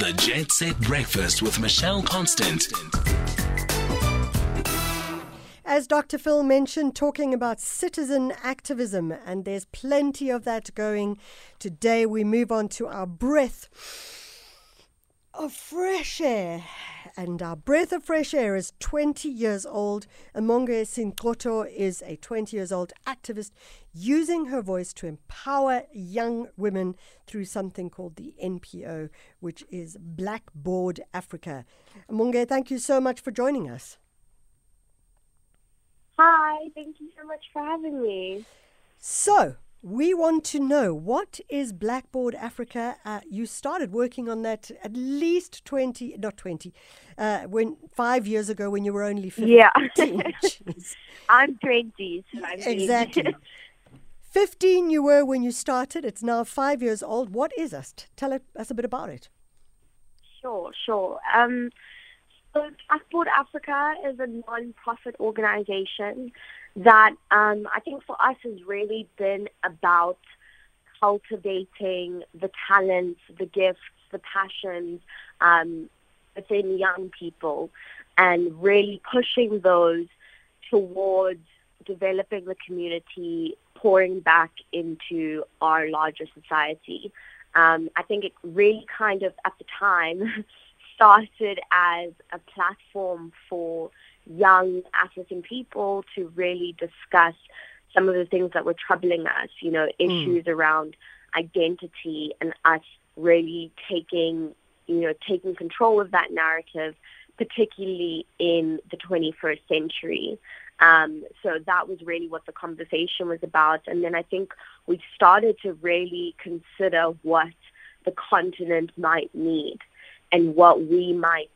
The Jet Set Breakfast with Michelle Constant. As Dr. Phil mentioned, talking about citizen activism, and there's plenty of that going. Today, we move on to our breath of fresh air. And our breath of fresh air is 20 years old. Amonge Sinxoto is a 20 years old activist using her voice to empower young women through something called the NPO, which is Blackboard Africa. Amonge, thank you so much for joining us. Hi, thank you so much for having me. So, we want to know what is Blackboard Africa? Uh, you started working on that at least 20, not 20, uh, when five years ago when you were only 15. Yeah. I'm 20. So I'm exactly. 15 you were when you started. It's now five years old. What is us? Tell us a bit about it. Sure, sure. Um, so Blackboard Africa is a non-profit organization that um, I think for us has really been about cultivating the talents, the gifts, the passions um, within young people and really pushing those towards developing the community, pouring back into our larger society. Um, I think it really kind of at the time started as a platform for young African people to really discuss some of the things that were troubling us, you know, hmm. issues mm. around identity and us really taking, you know, taking control of that narrative, particularly in the 21st century. Um, so that was really what the conversation was about. And then I think we started to really consider what the continent might need and what we might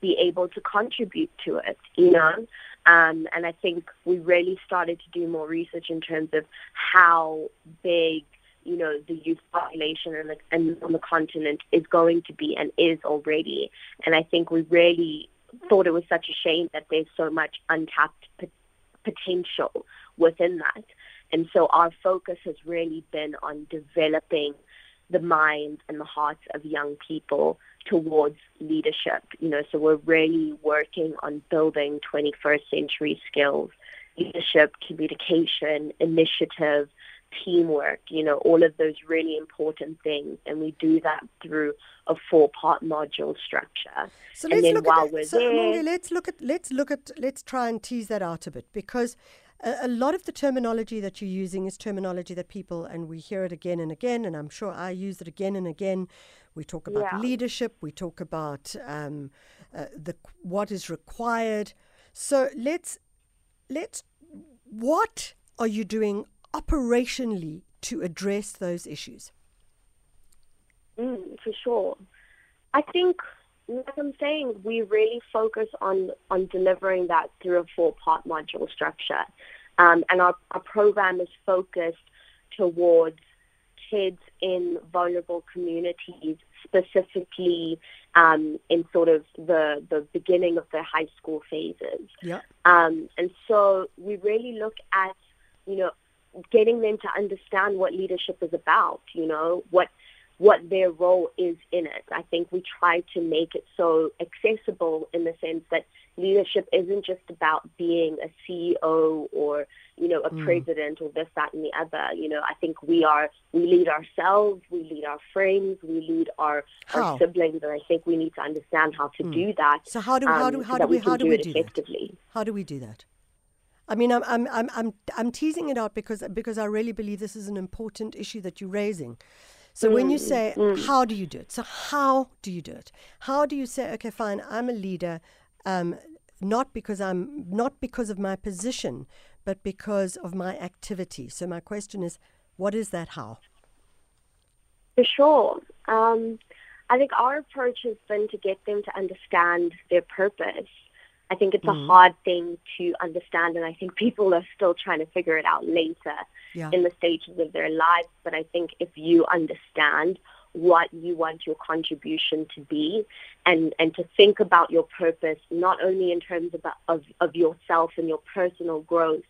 be able to contribute to it, you know. Um, and I think we really started to do more research in terms of how big, you know, the youth population and, the, and on the continent is going to be and is already. And I think we really thought it was such a shame that there's so much untapped p- potential within that. And so our focus has really been on developing the minds and the hearts of young people towards leadership. You know, so we're really working on building 21st century skills, leadership, communication, initiative, teamwork, you know, all of those really important things. And we do that through a four-part module structure. So let's look at so there, let's look at let's look at let's try and tease that out a bit because a, a, lot of the terminology that you're using is terminology that people and we hear it again and again and I'm sure I use it again and again we talk about yeah. leadership. We talk about um, uh, the what is required. So let's let's what are you doing operationally to address those issues? Mm, for sure, I think like I'm saying, we really focus on on delivering that through a four part module structure, um, and our, our program is focused towards kids in vulnerable communities, specifically um, in sort of the, the beginning of their high school phases. Yeah. Um, and so we really look at, you know, getting them to understand what leadership is about, you know, what what their role is in it. I think we try to make it so accessible in the sense that leadership isn't just about being a CEO or you know a mm. president or this that and the other you know i think we are we lead ourselves we lead our friends we lead our, our siblings and i think we need to understand how to mm. do that so how do how do um, how so do we, we how do we do effectively that? how do we do that I mean, I'm, I'm, I'm, I'm, I'm teasing it out because, because I really believe this is an important issue that you're raising. So mm, when you mm, say, mm. how do you do it? So how do you do it? How do you say, okay, fine, I'm a leader, um, not because I'm not because of my position, but because of my activity. So my question is, what is that? How? For sure. Um, I think our approach has been to get them to understand their purpose. I think it's mm-hmm. a hard thing to understand, and I think people are still trying to figure it out later yeah. in the stages of their lives. But I think if you understand what you want your contribution to be and, and to think about your purpose, not only in terms of, of, of yourself and your personal growth,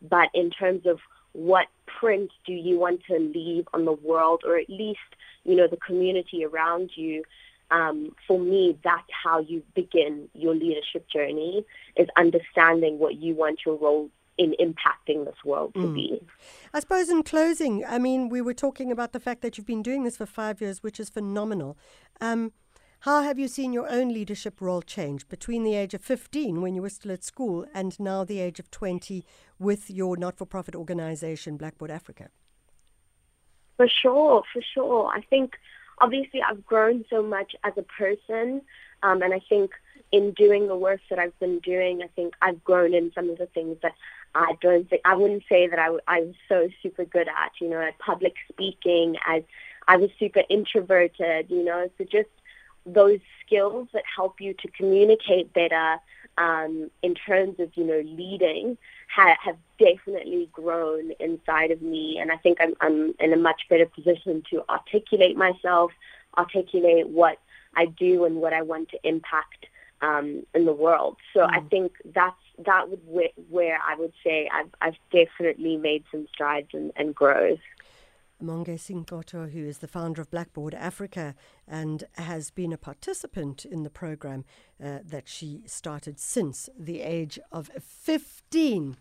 but in terms of what print do you want to leave on the world or at least, you know, the community around you. Um, for me, that's how you begin your leadership journey is understanding what you want your role in impacting this world to mm. be. I suppose in closing, I mean, we were talking about the fact that you've been doing this for five years, which is phenomenal. Um, how have you seen your own leadership role change between the age of 15 when you were still at school and now the age of 20 with your not for profit organization, Blackboard Africa? For sure, for sure. I think obviously I've grown so much as a person, um, and I think in doing the work that I've been doing, I think I've grown in some of the things that I don't think I wouldn't say that I, I was so super good at. You know, at public speaking, as I was super introverted. You know, so just those skills that help you to communicate better um, in terms of you know leading ha- have definitely grown inside of me, and I think I'm, I'm in a much better position to articulate myself, articulate what I do and what I want to impact um, in the world. So mm. I think that's that would where, where I would say I've, I've definitely made some strides and, and growth. Monge Sinxoto, who is the founder of Blackboard Africa and has been a participant in the program uh, that she started since the age of 15.